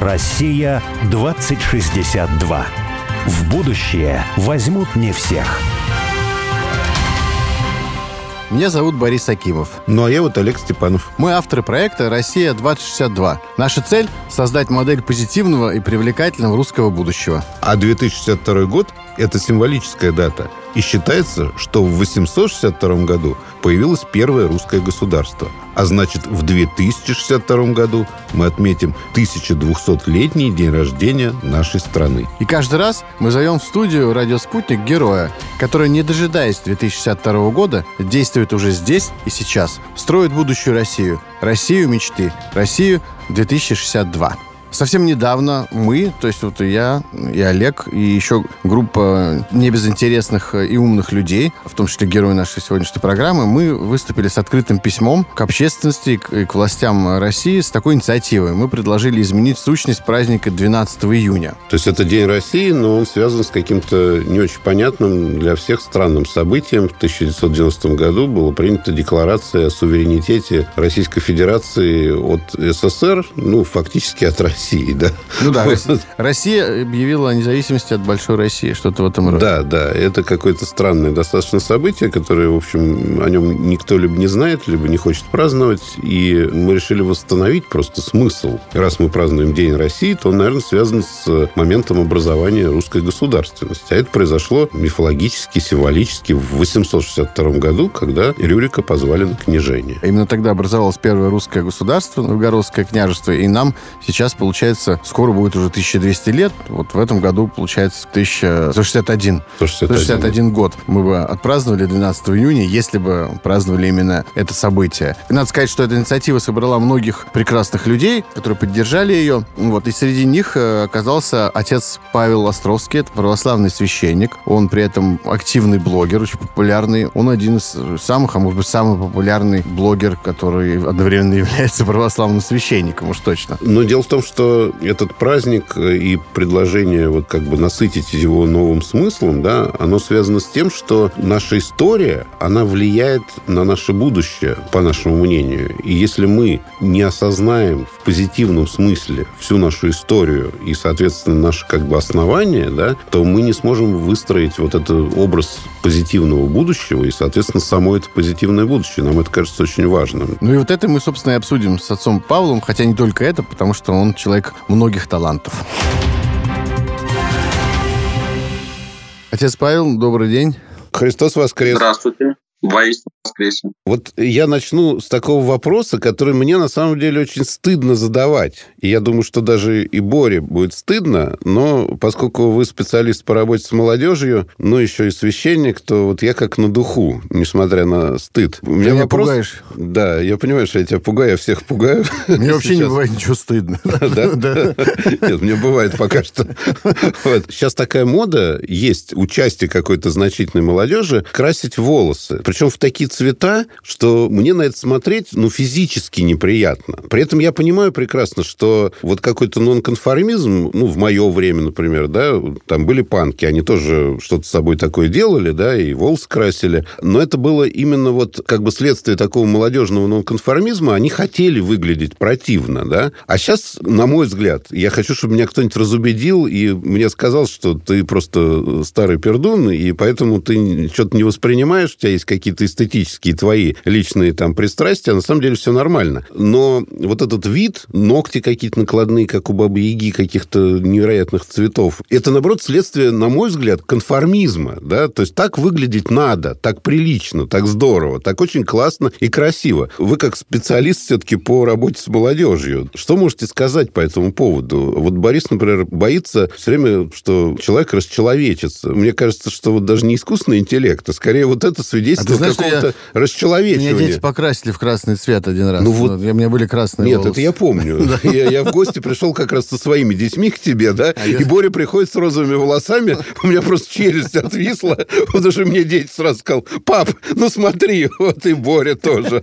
Россия 2062. В будущее возьмут не всех. Меня зовут Борис Акимов. Ну, а я вот Олег Степанов. Мы авторы проекта «Россия-2062». Наша цель – создать модель позитивного и привлекательного русского будущего. А 2062 год – это символическая дата. И считается, что в 862 году появилось первое русское государство. А значит, в 2062 году мы отметим 1200-летний день рождения нашей страны. И каждый раз мы зовем в студию «Радио Спутник» героя, который, не дожидаясь 2062 года, действует уже здесь и сейчас, строит будущую Россию. Россию мечты. Россию 2062. Совсем недавно мы, то есть вот и я, и Олег, и еще группа небезынтересных и умных людей, в том числе герои нашей сегодняшней программы, мы выступили с открытым письмом к общественности и к властям России с такой инициативой. Мы предложили изменить сущность праздника 12 июня. То есть это День России, но он связан с каким-то не очень понятным для всех странным событием. В 1990 году была принята декларация о суверенитете Российской Федерации от СССР, ну, фактически от России России, да. Ну да, Россия объявила о независимости от Большой России, что-то в этом роде. Да, да, это какое-то странное достаточно событие, которое, в общем, о нем никто либо не знает, либо не хочет праздновать, и мы решили восстановить просто смысл. Раз мы празднуем День России, то он, наверное, связан с моментом образования русской государственности. А это произошло мифологически, символически в 862 году, когда Рюрика позвали на княжение. Именно тогда образовалось первое русское государство, Новгородское княжество, и нам сейчас, получается, получается, скоро будет уже 1200 лет. Вот в этом году, получается, 1161. 161, 161 год. Мы бы отпраздновали 12 июня, если бы праздновали именно это событие. И надо сказать, что эта инициатива собрала многих прекрасных людей, которые поддержали ее. Вот. И среди них э, оказался отец Павел Островский. Это православный священник. Он при этом активный блогер, очень популярный. Он один из самых, а может быть, самый популярный блогер, который одновременно является православным священником, уж точно. Но дело в том, что что этот праздник и предложение вот как бы насытить его новым смыслом, да, оно связано с тем, что наша история, она влияет на наше будущее, по нашему мнению. И если мы не осознаем в позитивном смысле всю нашу историю и, соответственно, наше как бы основание, да, то мы не сможем выстроить вот этот образ позитивного будущего и, соответственно, само это позитивное будущее. Нам это кажется очень важным. Ну и вот это мы, собственно, и обсудим с отцом Павлом, хотя не только это, потому что он человек человек многих талантов. Отец Павел, добрый день. Христос воскрес. Здравствуйте. Воистину воскресен. Вот я начну с такого вопроса, который мне на самом деле очень стыдно задавать. И я думаю, что даже и Боре будет стыдно, но поскольку вы специалист по работе с молодежью, ну, еще и священник, то вот я как на духу, несмотря на стыд. У меня Ты вопрос... пугаешь. Да, я понимаю, что я тебя пугаю, я всех пугаю. Мне вообще не бывает ничего стыдно. Да? Нет, мне бывает пока что. Сейчас такая мода есть у части какой-то значительной молодежи красить волосы причем в такие цвета, что мне на это смотреть, ну, физически неприятно. При этом я понимаю прекрасно, что вот какой-то нонконформизм, ну, в мое время, например, да, там были панки, они тоже что-то с собой такое делали, да, и волосы красили. Но это было именно вот как бы следствие такого молодежного нонконформизма. Они хотели выглядеть противно, да. А сейчас, на мой взгляд, я хочу, чтобы меня кто-нибудь разубедил и мне сказал, что ты просто старый пердун, и поэтому ты что-то не воспринимаешь, у тебя есть какие какие-то эстетические твои личные там пристрастия, на самом деле все нормально. Но вот этот вид, ногти какие-то накладные, как у бабы Яги, каких-то невероятных цветов, это, наоборот, следствие, на мой взгляд, конформизма, да, то есть так выглядеть надо, так прилично, так здорово, так очень классно и красиво. Вы как специалист все-таки по работе с молодежью, что можете сказать по этому поводу? Вот Борис, например, боится все время, что человек расчеловечится. Мне кажется, что вот даже не искусственный интеллект, а скорее вот это свидетельство ты знаешь, какого-то я... расчеловечивания. Меня дети покрасили в красный цвет один раз. Ну, вот... У меня были красные Нет, волосы. это я помню. Я в гости пришел как раз со своими детьми к тебе, да, а и Боря приходит с розовыми волосами, у меня просто челюсть отвисла, потому что мне дети сразу сказал, пап, ну смотри, вот и Боря тоже.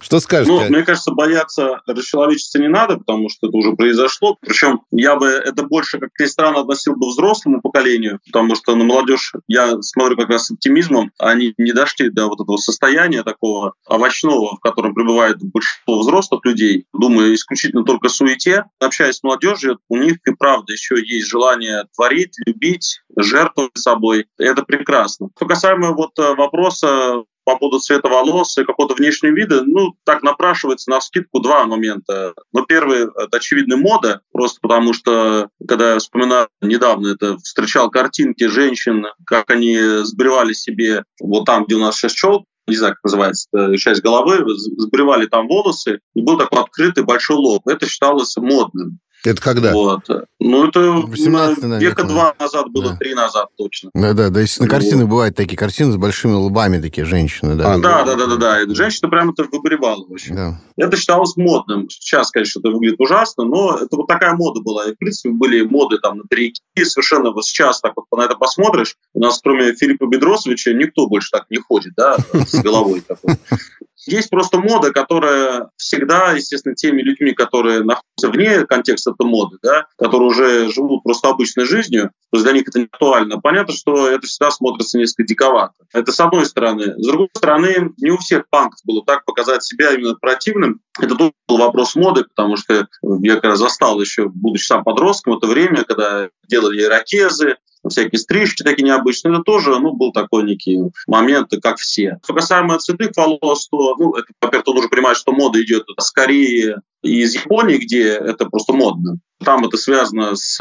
Что скажете? Ну, мне кажется, бояться расчеловечиться не надо, потому что это уже произошло. Причем я бы это больше, как ни странно, относил бы взрослому поколению, потому что на молодежь я смотрю как раз с оптимизмом. Они не, дошли до вот этого состояния такого овощного, в котором пребывает большинство взрослых людей, думаю, исключительно только суете. Общаясь с молодежью, у них и правда еще есть желание творить, любить, жертвовать собой. Это прекрасно. Что касаемо вот э, вопроса по поводу цвета волос и какого-то внешнего вида, ну, так напрашивается на скидку два момента. Ну, первый — это, очевидно, мода, просто потому что, когда я вспоминаю недавно, это встречал картинки женщин, как они сбривали себе вот там, где у нас сейчас челка, не знаю, как называется, часть головы, сбривали там волосы, и был такой открытый большой лоб. Это считалось модным. Это когда? Вот. Ну, это 18 наверное, века два назад было, да. три назад точно. Да-да, да, если на картины вот. бывают такие картины с большими лбами, такие женщины, да. А, да, женщина прямо это выбривала очень. Да. Это считалось модным. Сейчас, конечно, это выглядит ужасно, но это вот такая мода была. И, в принципе, были моды там на парики. Совершенно вот сейчас так вот на это посмотришь, у нас кроме Филиппа Бедросовича никто больше так не ходит, да, с головой такой. Есть просто мода, которая всегда, естественно, теми людьми, которые находятся вне контекста этой моды, да, которые уже живут просто обычной жизнью, то есть для них это не актуально. Понятно, что это всегда смотрится несколько диковато. Это с одной стороны. С другой стороны, не у всех панков было так показать себя именно противным. Это был вопрос моды, потому что я как раз застал еще, будучи сам подростком, это время, когда делали ирокезы, всякие стрижки такие необычные, это тоже ну, был такой некий момент, как все. Что касаемо цветных волос, то, ну, это, во-первых, нужно понимать, что мода идет скорее из Японии, где это просто модно. Там это связано с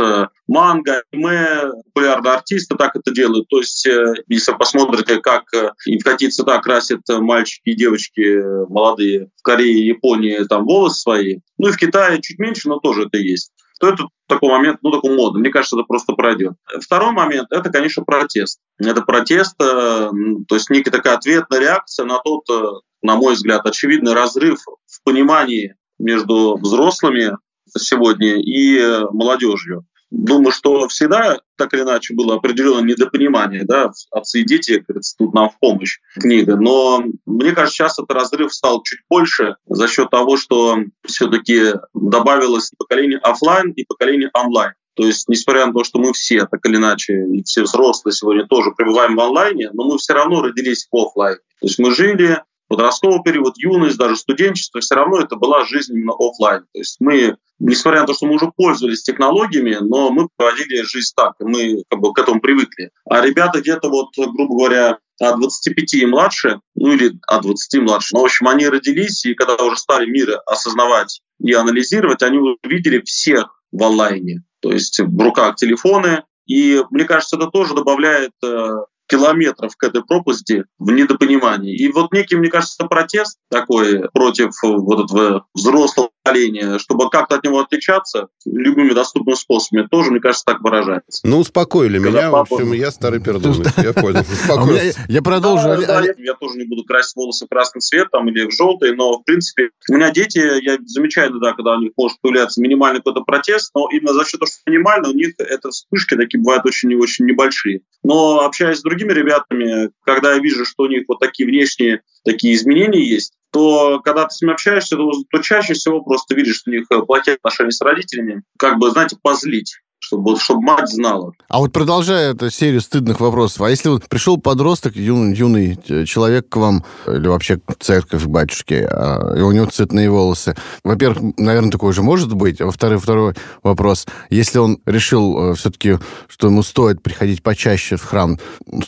манго, аниме, популярные артисты так это делают. То есть, э, если посмотрите, как э, и в какие цвета красят мальчики и девочки молодые в Корее Японии там волосы свои, ну и в Китае чуть меньше, но тоже это есть то это такой момент, ну, такой модный. Мне кажется, это просто пройдет. Второй момент – это, конечно, протест. Это протест, э, то есть некая такая ответная реакция на тот, э, на мой взгляд, очевидный разрыв в понимании между взрослыми сегодня и э, молодежью. Думаю, что всегда так или иначе было определенное недопонимание, да, отцы и дети, говорится, тут нам в помощь книга. Но мне кажется, сейчас этот разрыв стал чуть больше за счет того, что все-таки добавилось поколение офлайн и поколение онлайн. То есть, несмотря на то, что мы все, так или иначе, все взрослые сегодня тоже пребываем в онлайне, но мы все равно родились в офлайне. То есть мы жили подростковый период, юность, даже студенчество, все равно это была жизнь именно офлайн. То есть мы, несмотря на то, что мы уже пользовались технологиями, но мы проводили жизнь так, и мы как бы к этому привыкли. А ребята где-то вот, грубо говоря, от 25 и младше, ну или от 20 и младше, ну, в общем, они родились, и когда уже стали мир осознавать и анализировать, они увидели всех в онлайне. То есть в руках телефоны, и мне кажется, это тоже добавляет э, километров к этой пропасти в недопонимании. И вот некий, мне кажется, протест такой против вот этого взрослого поколения, чтобы как-то от него отличаться любыми доступными способами, тоже, мне кажется, так выражается. Ну, успокоили Когда меня, папа... в общем, я старый пердун, я понял. Я продолжу. Я тоже не буду красить волосы в красный цвет там, или в желтый, но, в принципе, у меня дети, я замечаю, да, когда у них может появляться минимальный какой-то протест, но именно за счет того, что минимально, у них это вспышки такие бывают очень-очень небольшие. Но общаясь с другими ребятами, когда я вижу, что у них вот такие внешние такие изменения есть, то когда ты с ними общаешься, то, то чаще всего просто видишь, что у них плохие отношения с родителями, как бы, знаете, позлить чтобы, чтобы мать знала. А вот продолжая эту серию стыдных вопросов, а если вот пришел подросток, юный, юный человек к вам, или вообще к церковь, к батюшке, а, и у него цветные волосы, во-первых, наверное, такое же может быть, а во-вторых, второй вопрос, если он решил э, все-таки, что ему стоит приходить почаще в храм,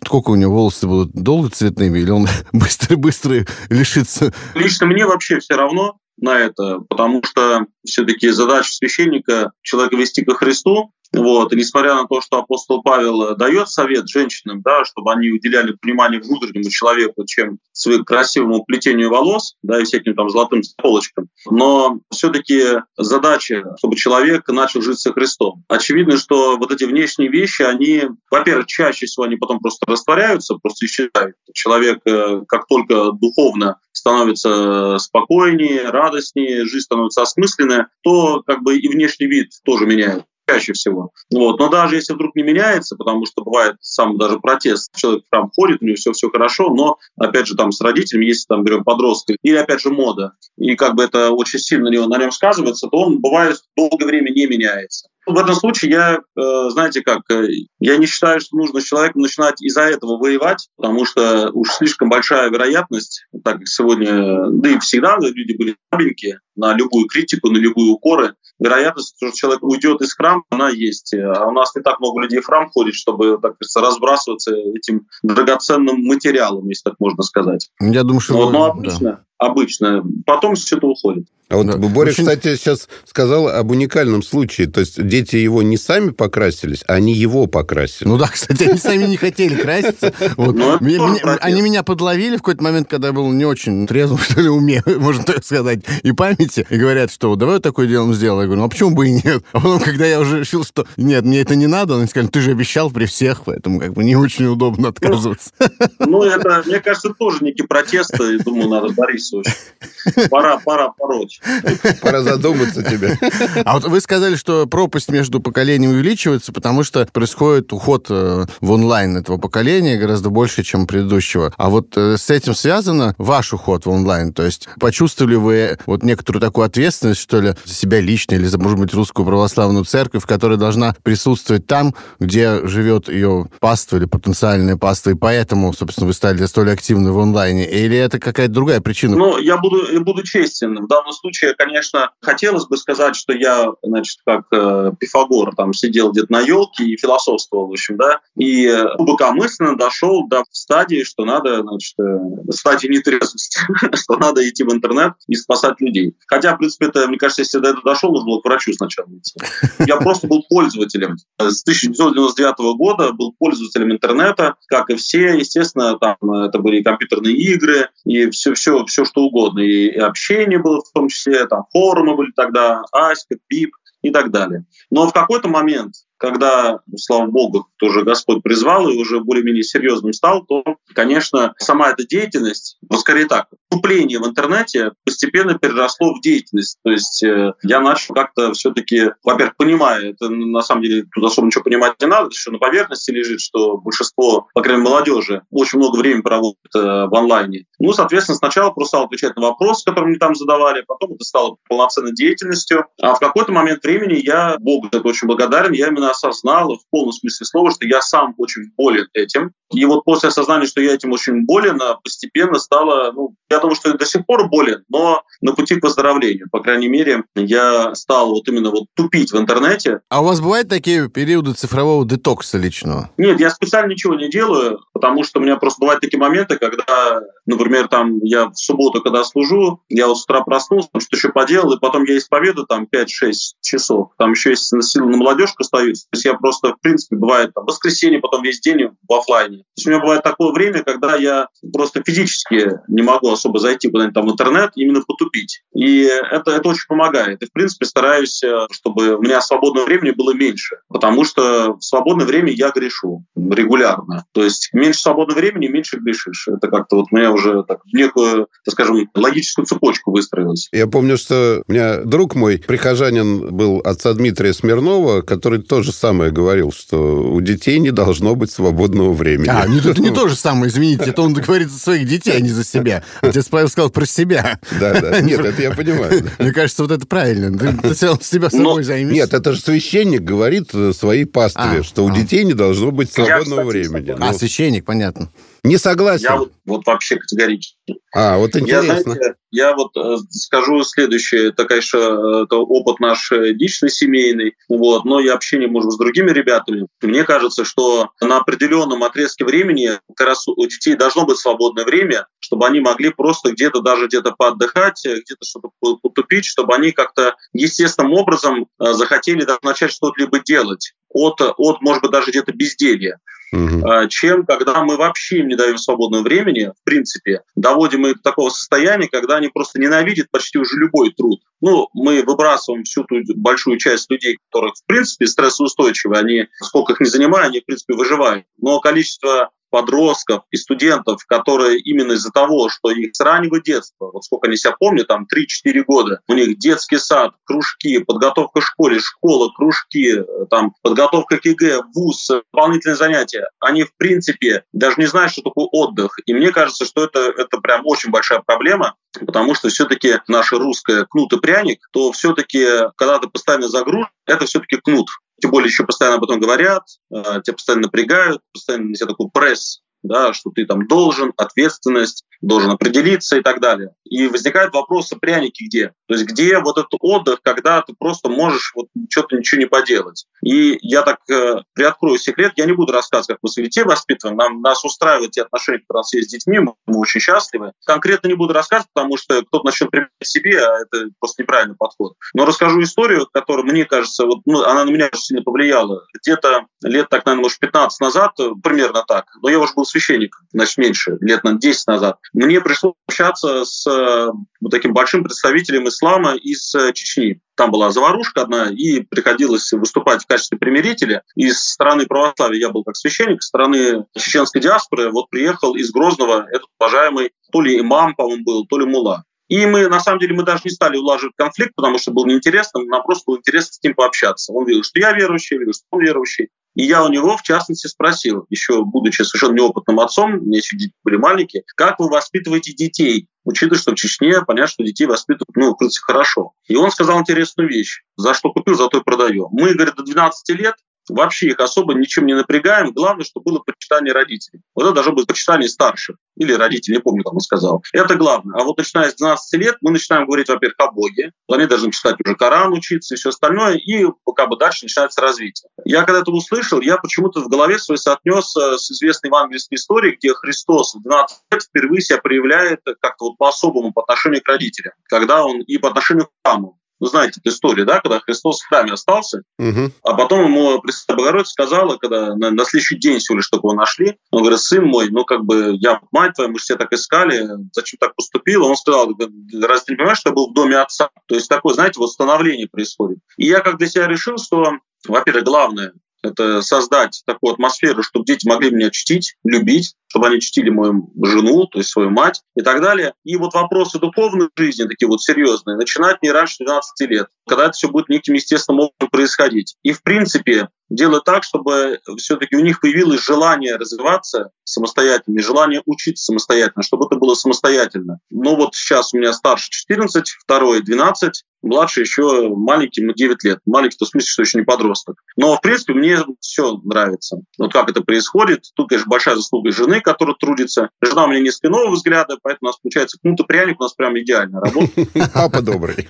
сколько у него волосы будут долго цветными, или он быстро-быстро лишится? Лично мне вообще все равно, на это, потому что все-таки задача священника человека вести ко Христу, вот. И несмотря на то, что апостол Павел дает совет женщинам, да, чтобы они уделяли внимание внутреннему человеку, чем своему красивому плетению волос, да, и всяким там золотым полочкам, но все-таки задача, чтобы человек начал жить со Христом. Очевидно, что вот эти внешние вещи, они, во-первых, чаще всего они потом просто растворяются, просто исчезают. Человек, э, как только духовно становится спокойнее, радостнее, жизнь становится осмысленная, то как бы и внешний вид тоже меняется чаще всего. Вот. Но даже если вдруг не меняется, потому что бывает сам даже протест, человек храм ходит, у него все, все хорошо, но, опять же, там с родителями, если там берем подростка, или, опять же, мода, и как бы это очень сильно на, него, на нем сказывается, то он бывает долгое время не меняется. В этом случае я, э, знаете как, э, я не считаю, что нужно с человеком начинать из-за этого воевать, потому что уж слишком большая вероятность, так как сегодня, да и всегда люди были слабенькие на любую критику, на любые укоры, вероятность, что человек уйдет из храма, она есть. А у нас не так много людей в храм ходит, чтобы, так сказать, разбрасываться этим драгоценным материалом, если так можно сказать. Я думаю, что... Но, но обычно, да обычно. Потом все это уходит. А вот да. Боря, Очень... кстати, сейчас сказал об уникальном случае. То есть дети его не сами покрасились, а они его покрасили. Ну да, кстати, они сами не хотели краситься. Вот. Ну, они меня подловили в какой-то момент, когда я был не очень трезвым, что ли, уме, можно так сказать, и памяти, и говорят, что давай такое делом сделаем. Я говорю, ну а почему бы и нет? А потом, когда я уже решил, что нет, мне это не надо, они сказали, ты же обещал при всех, поэтому как бы не очень удобно отказываться. Ну, это, мне кажется, тоже некий протест, и думаю, надо Борису слушай. Пора, пора пороть. Пора задуматься тебе. А вот вы сказали, что пропасть между поколениями увеличивается, потому что происходит уход э, в онлайн этого поколения гораздо больше, чем предыдущего. А вот э, с этим связано ваш уход в онлайн? То есть почувствовали вы вот некоторую такую ответственность, что ли, за себя лично или за, может быть, русскую православную церковь, которая должна присутствовать там, где живет ее паства или потенциальная паства, и поэтому, собственно, вы стали столь активны в онлайне? Или это какая-то другая причина? Ну, я буду, я буду честен. В данном случае, конечно, хотелось бы сказать, что я, значит, как э, Пифагор, там, сидел где-то на елке и философствовал, в общем, да, и глубокомысленно дошел до стадии, что надо, значит, э, стадии нетрезвости, что надо идти в интернет и спасать людей. Хотя, в принципе, это, мне кажется, если до этого дошел, нужно было к врачу сначала идти. Я просто был пользователем. С 1999 года был пользователем интернета, как и все, естественно, там это были компьютерные игры, и все, все, все, что угодно. И, и общение было в том числе, там форумы были тогда, Аська, Пип и так далее. Но в какой-то момент когда, слава богу, тоже Господь призвал и уже более-менее серьезным стал, то, конечно, сама эта деятельность, ну, скорее так, вступление в интернете постепенно переросло в деятельность. То есть э, я начал как-то все-таки, во-первых, понимая, это на самом деле тут особо ничего понимать не надо, еще на поверхности лежит, что большинство, по крайней мере, молодежи очень много времени проводит э, в онлайне. Ну, соответственно, сначала просто стал отвечать на вопросы, которые мне там задавали, потом это стало полноценной деятельностью. А в какой-то момент времени я, Богу это очень благодарен, я именно осознал в полном смысле слова, что я сам очень болен этим. И вот после осознания, что я этим очень болен, а постепенно стало, ну, я думаю, что я до сих пор болен, но на пути к выздоровлению. По крайней мере, я стал вот именно вот тупить в интернете. А у вас бывают такие периоды цифрового детокса личного? Нет, я специально ничего не делаю, потому что у меня просто бывают такие моменты, когда, например, там я в субботу, когда служу, я вот с утра проснулся, что еще поделал, и потом я исповедую там 5-6 часов. Там еще есть силы на молодежку остаются. То есть я просто, в принципе, бывает там воскресенье, потом весь день в офлайне. То есть у меня бывает такое время, когда я просто физически не могу особо зайти куда-нибудь там в интернет, именно потупить. И это, это очень помогает. И, в принципе, стараюсь, э, чтобы у меня свободного времени было меньше. Потому что в свободное время я грешу регулярно. То есть меньше свободного времени, меньше грешишь. Это как-то вот у меня уже так в некую, так скажем, логическую цепочку выстроилось. Я помню, что у меня друг мой, прихожанин был отца Дмитрия Смирнова, который тоже самое говорил, что у детей не должно быть свободного времени. А, не, это не то же самое, извините. Это он говорит за своих детей, а не за себя. Отец Павел сказал про себя. Да, да. Нет, это я понимаю. Мне кажется, вот это правильно. Ты, себя собой займешь. Нет, это же священник говорит своей пастве, а, что у а. детей не должно быть свободного времени. А, священник, понятно. Не согласен. Я вот, вот вообще категорически. А, вот интересно. Я, знаете, я вот э, скажу следующее. Это, конечно, это опыт наш э, личный, семейный, вот, но и общение, может быть, с другими ребятами. Мне кажется, что на определенном отрезке времени как раз у детей должно быть свободное время, чтобы они могли просто где-то даже где-то поотдыхать, э, где-то что-то потупить, чтобы они как-то естественным образом захотели даже начать что-либо делать от, от, может быть, даже где-то безделья угу. чем когда мы вообще им не даем свободного времени, в принципе, доводим их до такого состояния, когда они просто ненавидят почти уже любой труд. Ну, мы выбрасываем всю ту большую часть людей, которые, в принципе, стрессоустойчивы, они, сколько их не занимают, они, в принципе, выживают. Но количество подростков и студентов, которые именно из-за того, что их с раннего детства, вот сколько они себя помнят, там 3-4 года, у них детский сад, кружки, подготовка в школе, школа, кружки, там подготовка к ЕГЭ, вуз, дополнительные занятия, они в принципе даже не знают, что такое отдых. И мне кажется, что это, это прям очень большая проблема, потому что все-таки наша русская кнут и пряник, то все-таки, когда ты постоянно загружен, это все-таки кнут. Тем более еще постоянно об этом говорят, э, тебя постоянно напрягают, постоянно на тебя такой пресс да, что ты там должен, ответственность, должен определиться и так далее. И возникает вопрос, а пряники где? То есть где вот этот отдых, когда ты просто можешь вот что-то ничего не поделать. И я так э, приоткрою секрет, я не буду рассказывать, как мы своих детей воспитываем, нам, нас устраивают те отношения, которые у нас есть с детьми, мы, мы очень счастливы. Конкретно не буду рассказывать, потому что кто-то начнет применять себе, а это просто неправильный подход. Но расскажу историю, которая, мне кажется, вот, ну, она на меня очень сильно повлияла. Где-то лет, так, наверное, может, 15 назад, примерно так, но я уже был священник, значит, меньше, лет на 10 назад, мне пришлось общаться с э, вот таким большим представителем ислама из э, Чечни. Там была заварушка одна, и приходилось выступать в качестве примирителя. Из страны православия я был как священник, из страны чеченской диаспоры вот приехал из Грозного этот уважаемый то ли имам, по-моему, был, то ли мула. И мы, на самом деле, мы даже не стали улаживать конфликт, потому что было неинтересно, нам просто было интересно с ним пообщаться. Он видел, что я верующий, видел, что он верующий. И я у него, в частности, спросил, еще будучи совершенно неопытным отцом, у меня еще дети были маленькие, как вы воспитываете детей? Учитывая, что в Чечне понятно, что детей воспитывают, ну, в принципе, хорошо. И он сказал интересную вещь. За что купил, за то и продаю. Мы, говорит, до 12 лет вообще их особо ничем не напрягаем. Главное, чтобы было почитание родителей. Вот это должно быть почитание старших. Или родителей, не помню, как он сказал. Это главное. А вот начиная с 12 лет мы начинаем говорить, во-первых, о Боге. Они должны читать уже Коран, учиться и все остальное. И как бы дальше начинается развитие. Я когда это услышал, я почему-то в голове свой соотнес э, с известной евангельской историей, где Христос в 12 лет впервые себя проявляет как-то вот по-особому по отношению к родителям. Когда он и по отношению к храму. Вы знаете эту историю, да, когда Христос в храме остался, угу. а потом ему Пресвятая Богородица сказала, когда на, на следующий день всего лишь только его нашли, он говорит, сын мой, ну как бы я мать твоя, мы же тебя так искали, зачем так поступила? Он сказал, разве ты не понимаешь, что я был в доме отца? То есть такое, знаете, вот становление происходит. И я как для себя решил, что, во-первых, главное, это создать такую атмосферу, чтобы дети могли меня чтить, любить, чтобы они чтили мою жену, то есть свою мать и так далее. И вот вопросы духовной жизни, такие вот серьезные, начинать не раньше 12 лет, когда это все будет неким естественным образом происходить. И, в принципе, делать так, чтобы все-таки у них появилось желание развиваться самостоятельно, желание учиться самостоятельно, чтобы это было самостоятельно. Но вот сейчас у меня старше 14, второй 12, младший еще маленький, ему 9 лет. Маленький, то в смысле, что еще не подросток. Но, в принципе, мне все нравится. Вот как это происходит. Тут, конечно, большая заслуга жены, которая трудится. Жена у меня не спинного взгляда, поэтому у нас получается кнут пряник у нас прям идеально работает. Папа добрый.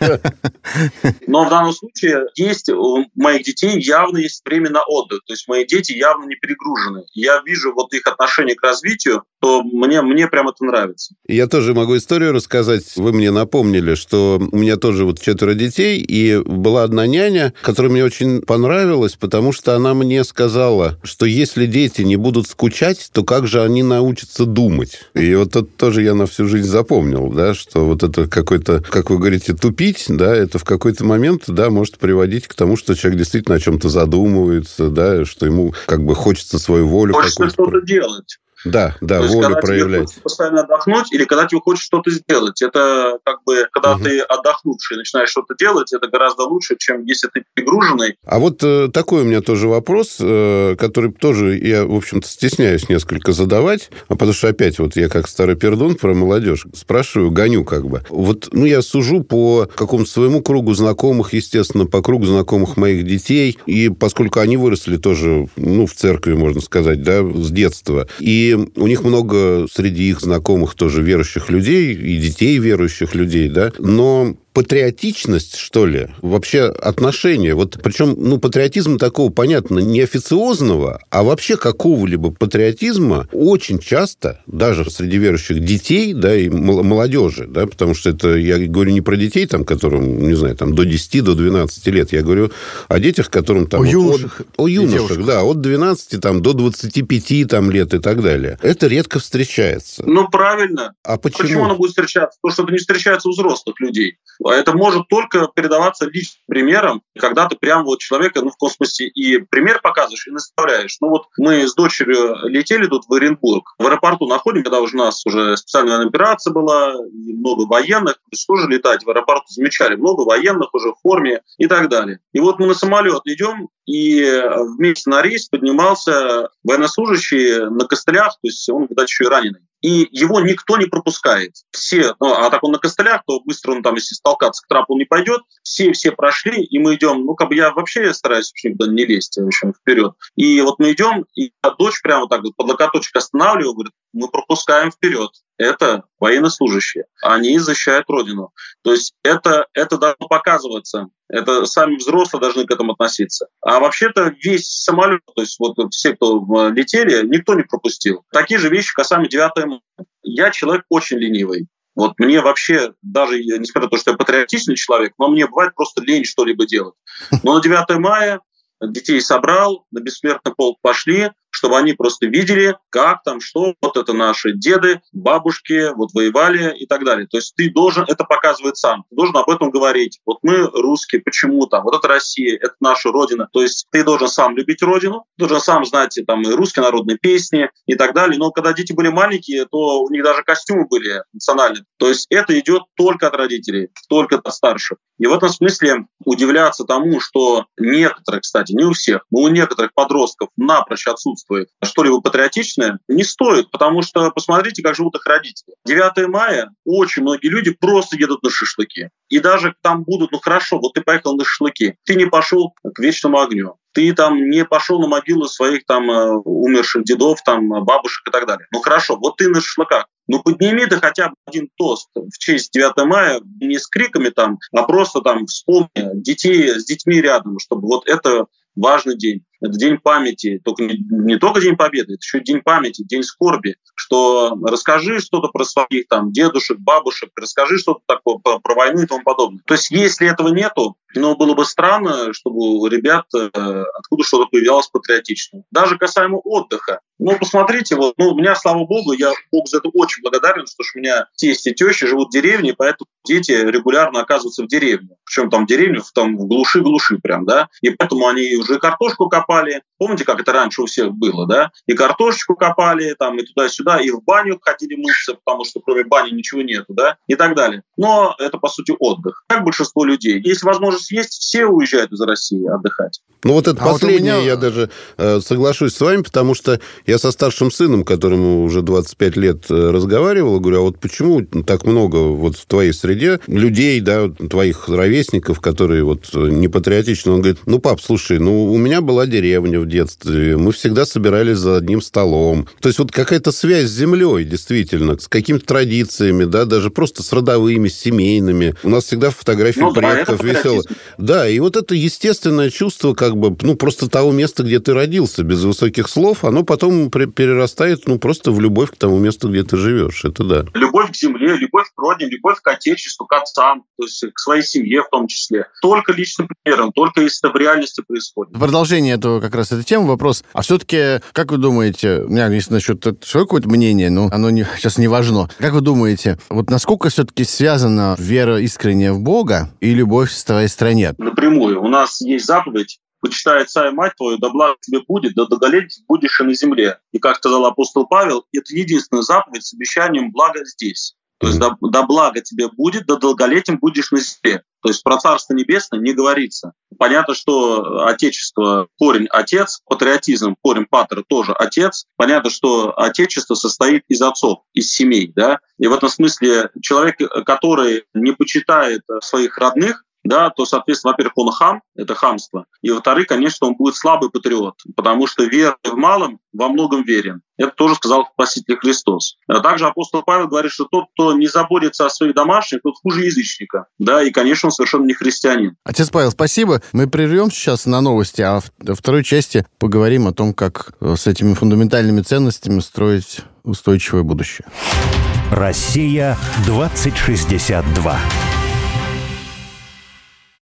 Но в данном случае есть у моих детей явно есть время на отдых. То есть мои дети явно не перегружены. Я вижу вот их отношение к развитию, то мне, мне прям это нравится. Я тоже могу историю рассказать. Вы мне напомнили, что у меня тоже вот четверо детей, и была одна няня, которая мне очень понравилась, потому что она мне сказала, что если дети не будут скучать, то как же они научатся думать? И вот это тоже я на всю жизнь запомнил, да, что вот это какой-то, как вы говорите, тупить, да, это в какой-то момент, да, может приводить к тому, что человек действительно о чем-то задумывается, да, что ему как бы хочется свою волю. Хочется что-то делать. Да, да, То волю есть, когда проявлять. Тебе постоянно отдохнуть или когда тебе хочешь что-то сделать. Это как бы, когда угу. ты отдохнувший начинаешь что-то делать, это гораздо лучше, чем если ты перегруженный. А вот э, такой у меня тоже вопрос, э, который тоже я, в общем-то, стесняюсь несколько задавать, а потому что опять вот я как старый пердун про молодежь спрашиваю, гоню как бы. Вот, ну, я сужу по какому-то своему кругу знакомых, естественно, по кругу знакомых моих детей, и поскольку они выросли тоже, ну, в церкви, можно сказать, да, с детства, и у них много среди их знакомых тоже верующих людей, и детей верующих людей, да, но патриотичность, что ли, вообще отношение. Вот причем, ну, патриотизм такого, понятно, не официозного, а вообще какого-либо патриотизма очень часто, даже среди верующих детей, да, и молодежи, да, потому что это, я говорю не про детей, там, которым, не знаю, там, до 10, до 12 лет, я говорю о детях, которым там... О юношах. От, о юношах, да, от 12 там, до 25 там, лет и так далее. Это редко встречается. Ну, правильно. А почему? Почему оно будет встречаться? Потому что это не встречается у взрослых людей. Это может только передаваться личным примером, когда ты прям вот человека, ну, в космосе и пример показываешь, и наставляешь. Ну, вот мы с дочерью летели тут в Оренбург. В аэропорту находим, когда уже у нас уже специальная операция была, много военных, то есть тоже летать в аэропорту замечали, много военных уже в форме и так далее. И вот мы на самолет идем, и вместе на рейс поднимался военнослужащий на костылях, то есть он, видать, еще и раненый и его никто не пропускает. Все, ну, а так он на костылях, то быстро он там, если столкаться к трапу не пойдет, все, все прошли, и мы идем, ну, как бы я вообще стараюсь вообще никуда не лезть, в общем, вперед. И вот мы идем, и дочь прямо так вот под локоточек останавливаю, говорит, мы пропускаем вперед. Это военнослужащие. Они защищают Родину. То есть это, это должно показываться. Это сами взрослые должны к этому относиться. А вообще-то весь самолет, то есть вот все, кто летели, никто не пропустил. Такие же вещи касаемо 9 мая. Я человек очень ленивый. Вот мне вообще, даже несмотря на то, что я патриотичный человек, но мне бывает просто лень что-либо делать. Но на 9 мая детей собрал, на бессмертный полк пошли, чтобы они просто видели, как там, что, вот это наши деды, бабушки, вот воевали и так далее. То есть ты должен это показывать сам, ты должен об этом говорить. Вот мы русские, почему там, вот это Россия, это наша Родина. То есть ты должен сам любить Родину, должен сам знать там и русские народные песни и так далее. Но когда дети были маленькие, то у них даже костюмы были национальные. То есть это идет только от родителей, только от старших. И в этом смысле удивляться тому, что некоторые, кстати, не у всех, но у некоторых подростков напрочь отсутствует чувствует что-либо патриотичное, не стоит, потому что посмотрите, как живут их родители. 9 мая очень многие люди просто едут на шашлыки. И даже там будут, ну хорошо, вот ты поехал на шашлыки, ты не пошел к вечному огню, ты там не пошел на могилу своих там э, умерших дедов, там бабушек и так далее. Ну хорошо, вот ты на шашлыках. Ну подними ты хотя бы один тост в честь 9 мая, не с криками там, а просто там вспомни детей с детьми рядом, чтобы вот это важный день. Это день памяти, только не, не только день победы, это еще день памяти, день скорби, что расскажи что-то про своих там дедушек, бабушек, расскажи что-то такое про, про войну и тому подобное. То есть если этого нету, ну, было бы странно, чтобы у ребят э, откуда что-то появлялось патриотичное. Даже касаемо отдыха. Ну, посмотрите, вот, ну, у меня, слава богу, я Богу за это очень благодарен, что у меня тесть и теща живут в деревне, поэтому дети регулярно оказываются в деревне. Причем там деревню там в глуши-глуши прям, да. И поэтому они уже картошку копали. Помните, как это раньше у всех было, да? И картошечку копали, там, и туда-сюда, и в баню ходили мыться, потому что кроме бани ничего нету, да, и так далее. Но это, по сути, отдых. Как большинство людей. Если возможность есть, все уезжают из России отдыхать. Ну, вот это а последнее вот меня... я даже э, соглашусь с вами, потому что я со старшим сыном, которому уже 25 лет, э, разговаривал, говорю, а вот почему так много вот в твоей среде людей, да, твоих ровесников, которые вот э, не патриотичны? Он говорит, ну, пап, слушай, ну, у меня была деревня в детстве, мы всегда собирались за одним столом. То есть вот какая-то связь с землей, действительно, с какими-то традициями, да, даже просто с родовыми, с семейными. У нас всегда фотографии ну, предков да, весело. Да, и вот это естественное чувство, как бы, ну, просто того места, где ты родился, без высоких слов, оно потом перерастает, ну, просто в любовь к тому месту, где ты живешь. Это да. Любовь к земле, любовь к родине, любовь к отечеству, к отцам, то есть к своей семье в том числе. Только личным примером, только если это в реальности происходит. В продолжение этого как раз этой темы вопрос. А все-таки, как вы думаете, у меня есть насчет свое какое-то мнение, но оно не, сейчас не важно. Как вы думаете, вот насколько все-таки связана вера искренняя в Бога и любовь к своей стране? Напрямую. У нас есть заповедь почитай отца и мать твою, да благо тебе будет, да долголетие будешь и на земле. И как сказал апостол Павел, это единственная заповедь с обещанием блага здесь. То есть да, да благо тебе будет, да долголетием будешь на земле. То есть про Царство Небесное не говорится. Понятно, что Отечество, корень отец, патриотизм, корень патер тоже отец. Понятно, что Отечество состоит из отцов, из семей. Да? И в этом смысле человек, который не почитает своих родных, да, то, соответственно, во-первых, он хам, это хамство, и, во-вторых, конечно, он будет слабый патриот, потому что вера в малом во многом верен. Это тоже сказал Спаситель Христос. А также апостол Павел говорит, что тот, кто не заботится о своих домашних, тот хуже язычника. Да, и, конечно, он совершенно не христианин. Отец Павел, спасибо. Мы прервем сейчас на новости, а во второй части поговорим о том, как э, с этими фундаментальными ценностями строить устойчивое будущее. Россия 2062.